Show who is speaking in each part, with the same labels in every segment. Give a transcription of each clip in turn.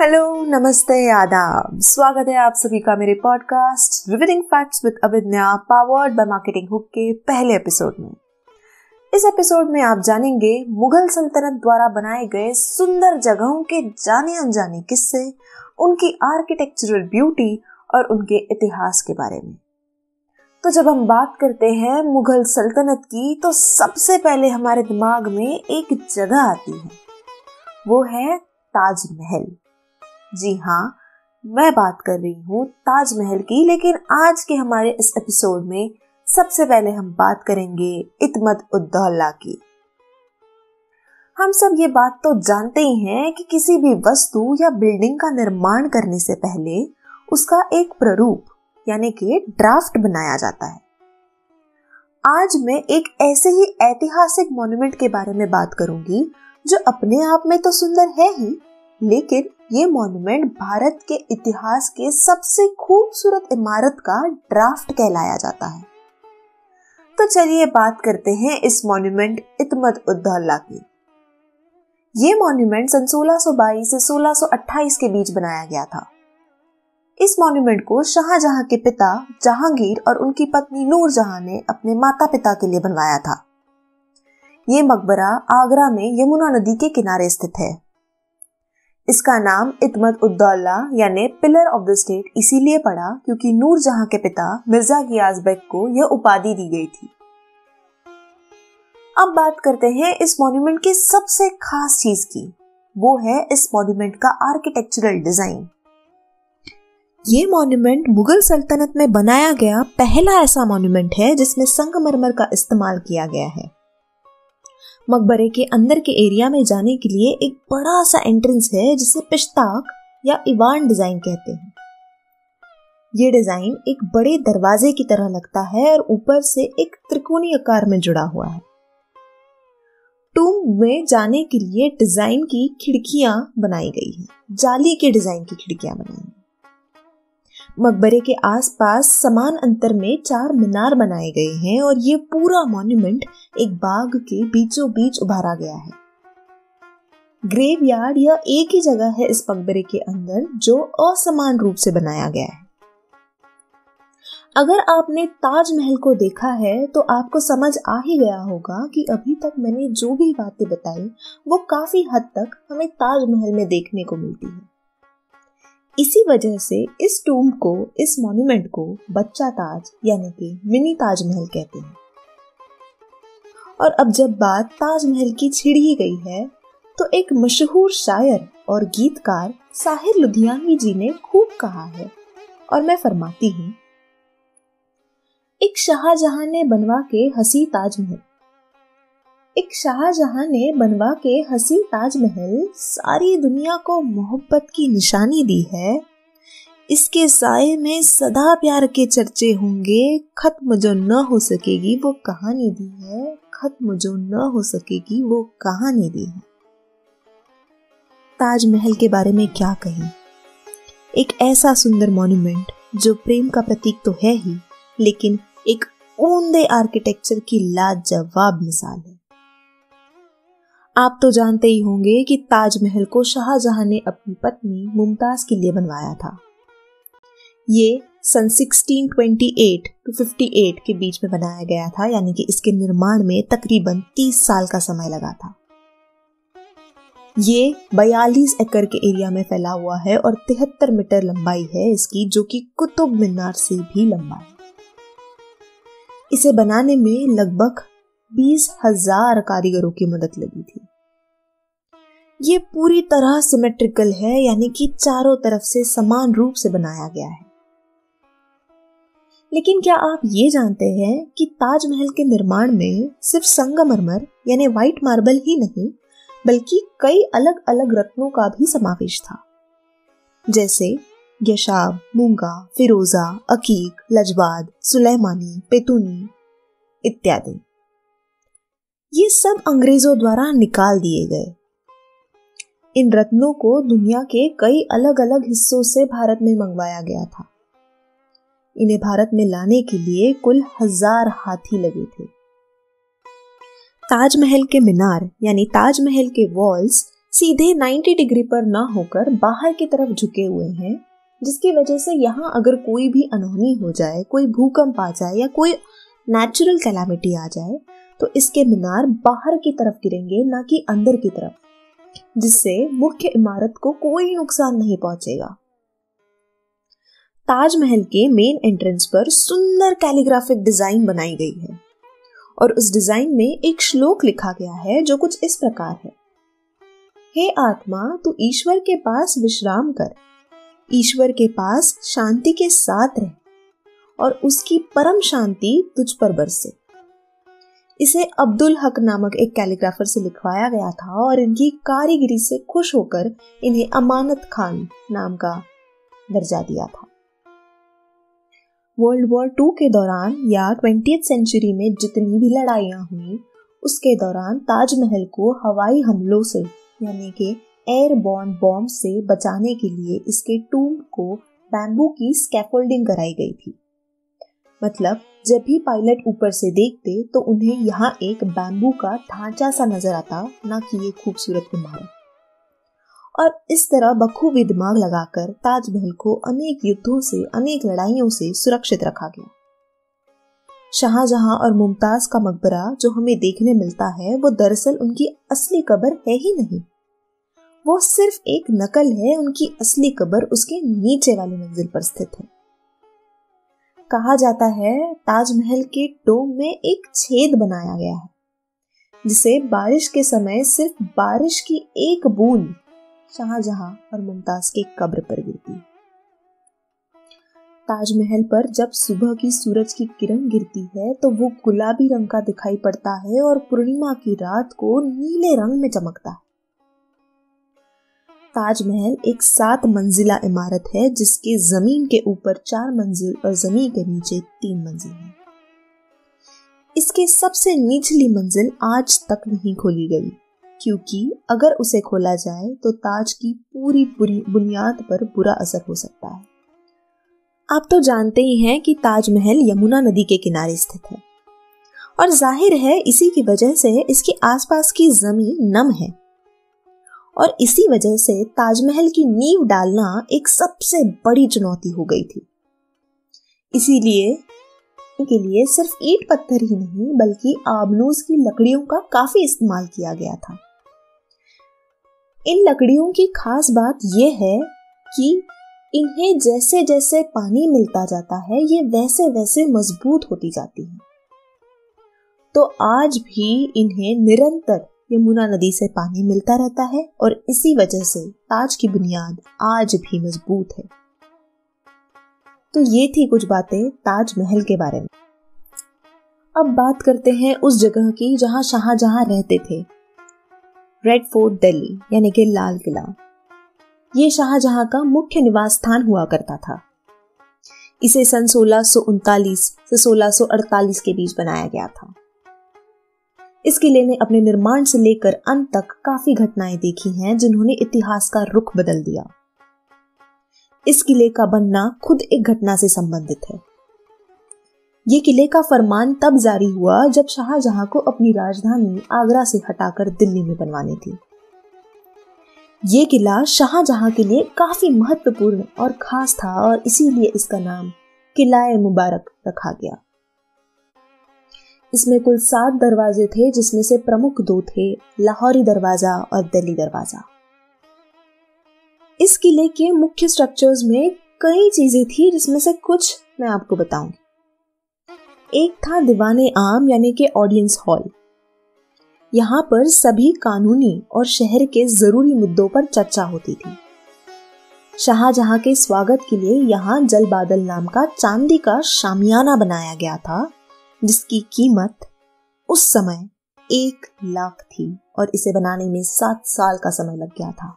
Speaker 1: Hello नमस्ते, आदाब। स्वागत है आप सभी का मेरे podcast riveting facts with Avidya powered by Marketing Hook के पहले एपिसोड में। इस एपिसोड में आप जानेंगे, मुगल सल्तनत द्वारा बनाए गए सुंदर जगहों के जाने अनजाने किस्से, उनकी आर्किटेक्चरल ब्यूटी और उनके इतिहास के बारे में। तो जब हम बात करते हैं मुगल सल्तनत की तो सबसे पहले हमारे दिमाग में एक जगह आती है। वो है ताजमहल। जी हाँ मैं बात कर रही हूँ ताजमहल की, लेकिन आज के हमारे इस एपिसोड में सबसे पहले हम बात करेंगे इतमत उद्दौला की। हम सब ये बात तो जानते ही हैं कि किसी भी वस्तु या बिल्डिंग का निर्माण करने से पहले उसका एक प्ररूप, यानी कि ड्राफ्ट बनाया जाता है। आज मैं एक ऐसे ही ऐतिहासिक मॉन्यूमेंट के बारे में बात करूँगी, जो अपने आप में तो सुंदर है ही लेकिन ये मॉन्यूमेंट भारत के इतिहास के सबसे खूबसूरत इमारत का ड्राफ्ट कहलाया जाता है। तो चलिए बात करते हैं इस मॉन्यूमेंट इतमत उद्दौला की। ये मॉन्यूमेंट सन 1622 से 1628 के बीच बनाया गया था। इस मॉन्यूमेंट को शाहजहां के पिता जहांगीर और उनकी पत्नी नूर जहाँ ने अपने माता पिता के लिए बनवाया था। ये मकबरा आगरा में यमुना नदी के किनारे स्थित है। इसका नाम इतमत उद्दौला यानी पिलर ऑफ़ द स्टेट इसीलिए पड़ा क्योंकि नूर जहाँ के पिता मिर्ज़ा गियाज बेग को यह उपाधि दी गई थी। अब बात करते हैं इस मॉन्यूमेंट की सबसे खास चीज़ की। वो है इस मॉन्यूमेंट का आर्किटेक्चरल डिज़ाइन ये मॉन्यूमेंट मुगल सल्तनत में बनाया गया पहला ऐसा मॉन्यूमेंट है जिसमें संगमरमर का इस्तेमाल किया गया है। मकबरे के अंदर के एरिया में जाने के लिए एक बड़ा सा एंट्रेंस है, जिसे पिश्ताक या इवान डिज़ाइन कहते हैं। ये डिज़ाइन एक बड़े दरवाजे की तरह लगता है और ऊपर से एक त्रिकोणीय आकार में जुड़ा हुआ है। टूम में जाने के लिए डिज़ाइन की खिड़कियाँ बनाई गई हैं। जाली के डिज़ाइन की खिड़कियाँ बनाई मकबरे के आसपास समान अंतर में चार मीनार बनाए गए हैं और ये पूरा मॉन्यूमेंट एक बाग के बीचों बीच उभारा गया है। ग्रेव यार्ड यह एक ही जगह है इस मकबरे के अंदर जो असमान रूप से बनाया गया है। अगर आपने ताजमहल को देखा है तो आपको समझ आ ही गया होगा कि अभी तक मैंने जो भी बातें बताई, वो काफ़ी हद तक हमें ताजमहल में देखने को मिलती है। इसी वजह से इस टूम को, इस मॉन्यूमेंट को बच्चा ताज, यानी कि मिनी ताजमहल कहते हैं। और अब जब बात ताजमहल की छिड़ गई है तो एक मशहूर शायर और गीतकार साहिर लुधियानवी जी ने खूब कहा है, और मैं फरमाती हूँ, एक शाहजहां ने बनवा के हसी ताजमहल एक शाहजहां ने बनवा के हसी ताजमहल सारी दुनिया को मोहब्बत की निशानी दी है। इसके साय में सदा प्यार के चर्चे होंगे। खत्म जो न हो सकेगी वो कहानी दी है। खत्म जो न हो सकेगी वो कहानी दी है। ताजमहल के बारे में क्या कहें? एक ऐसा सुंदर मॉन्यूमेंट जो प्रेम का प्रतीक तो है ही, लेकिन एक ऊंदे आर्किटेक्चर की लाजवाब मिसाल है। आप तो जानते ही होंगे कि ताजमहल को शाहजहां ने अपनी पत्नी मुमताज़ के लिए बनवाया था। ये सन 1628 टू 58 के बीच में बनाया गया था, यानी कि इसके निर्माण में तकरीबन 30 साल का समय लगा था। ये 42 एकड़ के एरिया में फैला हुआ है और तिहत्तर मीटर लंबाई है इसकी, जो कि कुतुब मीनार से भी लंबा है। इसे बनाने में लगभग बीस हज़ार कारीगरों की मदद लगी थी। ये पूरी तरह सिमेट्रिकल है, यानी कि चारों तरफ़ से समान रूप से बनाया गया है। लेकिन क्या आप ये जानते हैं कि ताजमहल के निर्माण में सिर्फ़ संगमरमर, यानी व्हाइट मार्बल ही नहीं, बल्कि कई अलग अलग रत्नों का भी समावेश था। जैसे यशाब, मूँगा, फिरोजा, अकीक लजबाद सुलेमानी, पेतुनी इत्यादि। ये सब अंग्रेज़ों द्वारा निकाल दिए गए। इन रत्नों को दुनिया के कई अलग अलग हिस्सों से भारत में मंगवाया गया था। इन्हें भारत में लाने के लिए कुल हज़ार हाथी लगे थे। ताजमहल के मीनार, यानी ताजमहल के वॉल्स सीधे 90 डिग्री पर ना होकर बाहर की तरफ़ झुके हुए हैं, जिसकी वजह से यहाँ अगर कोई भी अनहोनी हो जाए, कोई भूकंप आ जाए या कोई नेचुरल कैलामिटी आ जाए तो इसके मीनार बाहर की तरफ़ गिरेंगे, ना कि अंदर की तरफ़, जिससे मुख्य इमारत को कोई नुकसान नहीं पहुंचेगा। ताजमहल के मेन एंट्रेंस पर सुंदर कैलीग्राफिक डिज़ाइन बनाई गई है और उस डिज़ाइन में एक श्लोक लिखा गया है जो कुछ इस प्रकार है। हे आत्मा, तू ईश्वर के पास विश्राम कर। ईश्वर के पास शांति के साथ रह और उसकी परम शांति तुझ पर बरसे। इसे अब्दुल हक नामक एक कैलीग्राफर से लिखवाया गया था और इनकी कारीगरी से खुश होकर इन्हें अमानत खान नाम का दर्जा दिया था। वर्ल्ड वॉर टू के दौरान या ट्वेंटी सेंचुरी में जितनी भी लड़ाइयाँ हुई, उसके दौरान ताजमहल को हवाई हमलों से, यानी कि एयरबॉर्न बॉम्ब से बचाने के लिए इसके टूम को बैम्बू की स्कैफोल्डिंग कराई गई थी। मतलब जब भी पायलट ऊपर से देखते तो उन्हें यहाँ एक बैम्बू का ढांचा सा नज़र आता, ना कि ये खूबसूरत इमारत और इस तरह बखूबी दिमाग लगाकर ताजमहल को अनेक युद्धों से, अनेक लड़ाइयों से सुरक्षित रखा गया। शाहजहां और मुमताज़ का मकबरा जो हमें देखने मिलता है, वो दरअसल उनकी असली कब्र है ही नहीं। वो सिर्फ़ एक नकल है, उनकी असली कब्र उसके नीचे वाली मंजिल पर स्थित है। कहा जाता है, ताजमहल के डोम में एक छेद बनाया गया है, जिसे बारिश के समय सिर्फ़ बारिश की एक बूंद शाहजहां और मुमताज़ के कब्र पर गिरती। है ताजमहल पर जब सुबह की सूरज की किरण गिरती है तो वो गुलाबी रंग का दिखाई पड़ता है और पूर्णिमा की रात को नीले रंग में चमकता है। ताजमहल एक सात मंजिला इमारत है, जिसके ज़मीन के ऊपर चार मंजिल और ज़मीन के नीचे तीन मंजिल है। इसके सबसे निचली मंजिल आज तक नहीं खोली गई, क्योंकि अगर उसे खोला जाए तो ताज की पूरी पूरी बुनियाद पर बुरा असर हो सकता है। आप तो जानते ही हैं कि ताजमहल यमुना नदी के किनारे स्थित है। और ज़ाहिर है, इसी की वजह से इसके आसपास की ज़मीन नम है। और इसी वजह से ताजमहल की नींव डालना एक सबसे बड़ी चुनौती हो गई थी। इसीलिए के लिए सिर्फ़ ईट पत्थर ही नहीं, बल्कि आबनूस की लकड़ियों का काफ़ी इस्तेमाल किया गया था। इन लकड़ियों की खास बात यह है कि इन्हें जैसे जैसे पानी मिलता जाता है, ये वैसे वैसे मज़बूत होती जाती है। तो आज भी इन्हें निरंतर यमुना नदी से पानी मिलता रहता है और इसी वजह से ताज की बुनियाद आज भी मज़बूत है। तो ये थी कुछ बातें ताजमहल के बारे में। अब बात करते हैं उस जगह की जहाँ शाहजहां रहते थे। रेड फोर्ट दिल्ली यानी कि लाल किला। ये शाहजहां का मुख्य निवास स्थान हुआ करता था। इसे सन सोलह से सोलह के बीच बनाया गया था। इस किले ने अपने निर्माण से लेकर अंत तक काफ़ी घटनाएँ देखी हैं जिन्होंने इतिहास का रुख बदल दिया। इस किले का बनना खुद एक घटना से संबंधित है। ये किले का फरमान तब जारी हुआ जब शाहजहां को अपनी राजधानी आगरा से हटाकर दिल्ली में बनवानी थी। ये किला शाहजहां के लिए काफ़ी महत्वपूर्ण और खास था और इसीलिए इसका नाम किलाए मुबारक रखा गया। इसमें कुल सात दरवाजे थे, जिसमें से प्रमुख दो थे, लाहौरी दरवाज़ा और दिल्ली दरवाज़ा। इस किले के मुख्य स्ट्रक्चर्स में कई चीज़ें थी, जिसमें से कुछ मैं आपको बताऊँगी। एक था दीवाने आम, यानी कि ऑडियंस हॉल यहाँ पर सभी कानूनी और शहर के ज़रूरी मुद्दों पर चर्चा होती थी। शाहजहां के स्वागत के लिए यहाँ जल बादल नाम का चांदी का शामियाना बनाया गया था। जिसकी कीमत उस समय एक लाख थी और इसे बनाने में सात साल का समय लग गया था।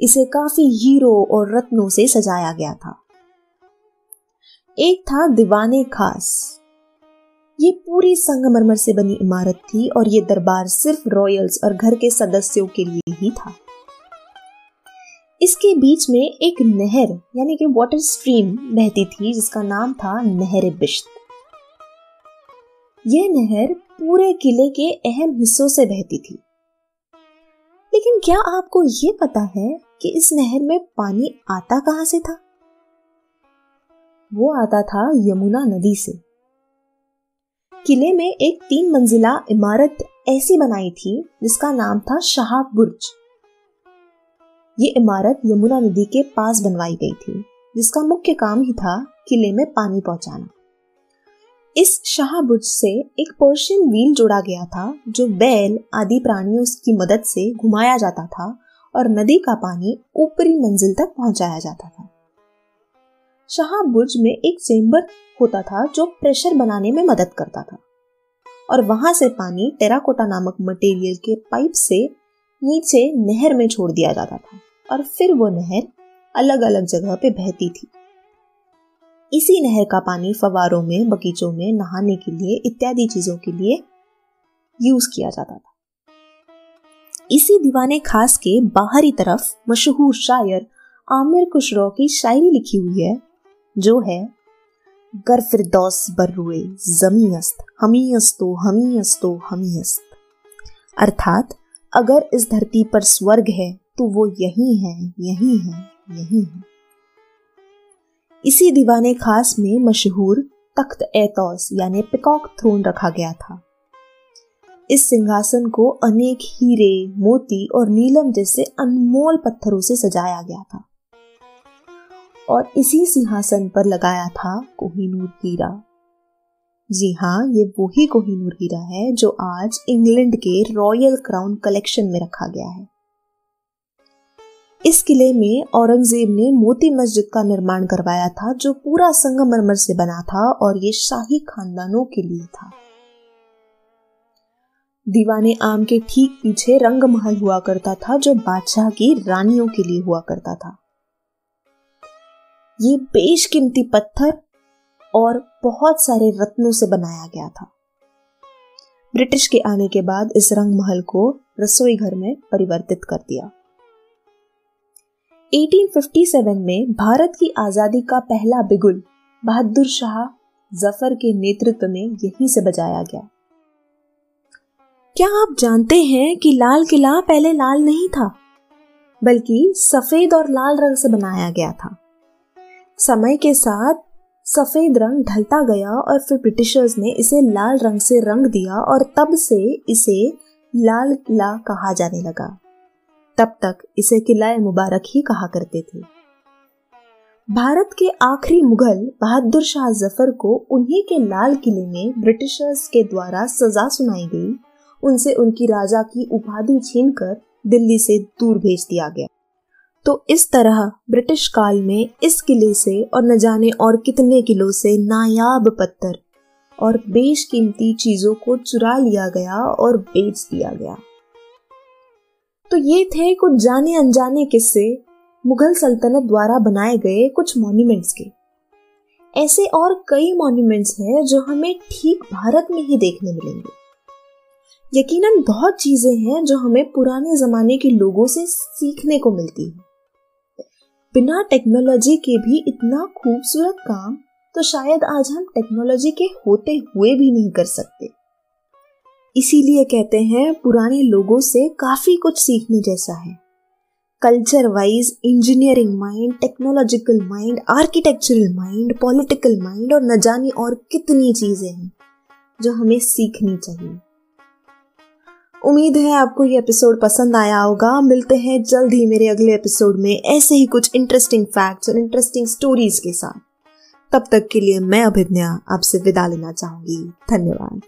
Speaker 1: इसे काफ़ी हीरो और रत्नों से सजाया गया था। एक था दीवाने खास। ये पूरी संगमरमर से बनी इमारत थी और ये दरबार सिर्फ़ रॉयल्स और घर के सदस्यों के लिए ही था। इसके बीच में एक नहर, यानी कि वाटर स्ट्रीम बहती थी, जिसका नाम था नहर बिश्त। यह नहर पूरे किले के अहम हिस्सों से बहती थी। लेकिन क्या आपको ये पता है कि इस नहर में पानी आता कहाँ से था? वो आता था यमुना नदी से। किले में एक तीन मंजिला इमारत ऐसी बनाई थी जिसका नाम था शाह बुर्ज। ये इमारत यमुना नदी के पास बनवाई गई थी, जिसका मुख्य काम ही था किले में पानी पहुंचाना। इस शाह बुर्ज से एक पर्शियन व्हील जोड़ा गया था, जो बैल आदि प्राणियों की मदद से घुमाया जाता था और नदी का पानी ऊपरी मंजिल तक पहुँचाया जाता था। शाह बुर्ज में एक चेंबर होता था जो प्रेशर बनाने में मदद करता था। और वहाँ से पानी टेराकोटा नामक मटेरियल के पाइप से नीचे नहर में छोड़ दिया जाता था और फिर वो नहर अलग अलग जगह पे बहती थी। इसी नहर का पानी फवारों में, बगीचों में नहाने के लिए, इत्यादि चीज़ों के लिए यूज़ किया जाता था। इसी दीवाने खास के बाहरी तरफ़ मशहूर शायर आमिर खुशरो की शायरी लिखी हुई है, जो है, गर फिरदौस बर्रुए जमी अस्त हमी अस्तो हमी अस्तो हमी अस्त अर्थात, अगर इस धरती पर स्वर्ग है तो वो यही है यही है यही है। इसी दीवाने खास में मशहूर तख्त एतौस यानी पिकॉक थ्रोन रखा गया था। इस सिंहासन को अनेक हीरे, मोती और नीलम जैसे अनमोल पत्थरों से सजाया गया था। और इसी सिंहासन पर लगाया था कोहिनूर हीरा। जी हाँ ये वही कोहिनूर हीरा है जो आज इंग्लैंड के रॉयल क्राउन कलेक्शन में रखा गया है। इस किले में औरंगज़ेब ने मोती मस्जिद का निर्माण करवाया था, जो पूरा संगमरमर से बना था और ये शाही खानदानों के लिए था। दीवाने आम के ठीक पीछे रंग महल हुआ करता था, जो बादशाह की रानियों के लिए हुआ करता था। ये बेशकीमती पत्थर और बहुत सारे रत्नों से बनाया गया था। ब्रिटिश के आने के बाद इस रंग महल को रसोई घर में परिवर्तित कर दिया। 1857 में भारत की आज़ादी का पहला बिगुल, बहादुर शाह ज़फ़र के नेतृत्व में यहीं से बजाया गया। क्या आप जानते हैं कि लाल किला पहले लाल नहीं था, बल्कि सफ़ेद और लाल रंग से बनाया गया था। समय के साथ सफ़ेद रंग ढलता गया और फिर ब्रिटिशर्स ने इसे लाल रंग से रंग दिया और तब से इसे लाल किला कहा जाने लगा। तब तक इसे किला मुबारक ही कहा करते थे। भारत के आखिरी मुगल बहादुर शाह ज़फ़र को उन्हीं के लाल किले में ब्रिटिशर्स के द्वारा सजा सुनाई गई। उनसे उनकी राजा की उपाधि छीनकर दिल्ली से दूर भेज दिया गया। तो इस तरह ब्रिटिश काल में इस किले से और न जाने और कितने किलो से नायाब पत्थर और बेशकीमती चीज़ों को चुरा लिया गया और बेच दिया गया। तो ये थे कुछ जाने अनजाने किस्से मुगल सल्तनत द्वारा बनाए गए कुछ मॉन्यूमेंट्स के। ऐसे और कई मॉन्यूमेंट्स हैं जो हमें ठीक भारत में ही देखने मिलेंगे। यकीनन बहुत चीज़ें हैं जो हमें पुराने जमाने के लोगों से सीखने को मिलती है। बिना टेक्नोलॉजी के भी इतना खूबसूरत काम तो शायद आज हम टेक्नोलॉजी के होते हुए भी नहीं कर सकते। इसीलिए कहते हैं पुराने लोगों से काफ़ी कुछ सीखने जैसा है। Culture wise engineering mind technological mind architectural mind political mind और न जाने और कितनी चीज़ें हैं जो हमें सीखनी चाहिए। उम्मीद है आपको ये एपिसोड पसंद आया होगा। मिलते हैं जल्द ही मेरे अगले एपिसोड में ऐसे ही कुछ इंटरेस्टिंग फैक्ट्स और इंटरेस्टिंग स्टोरीज के साथ। तब तक के लिए मैं अभिज्ञा आपसे विदा लेना चाहूँगी। धन्यवाद।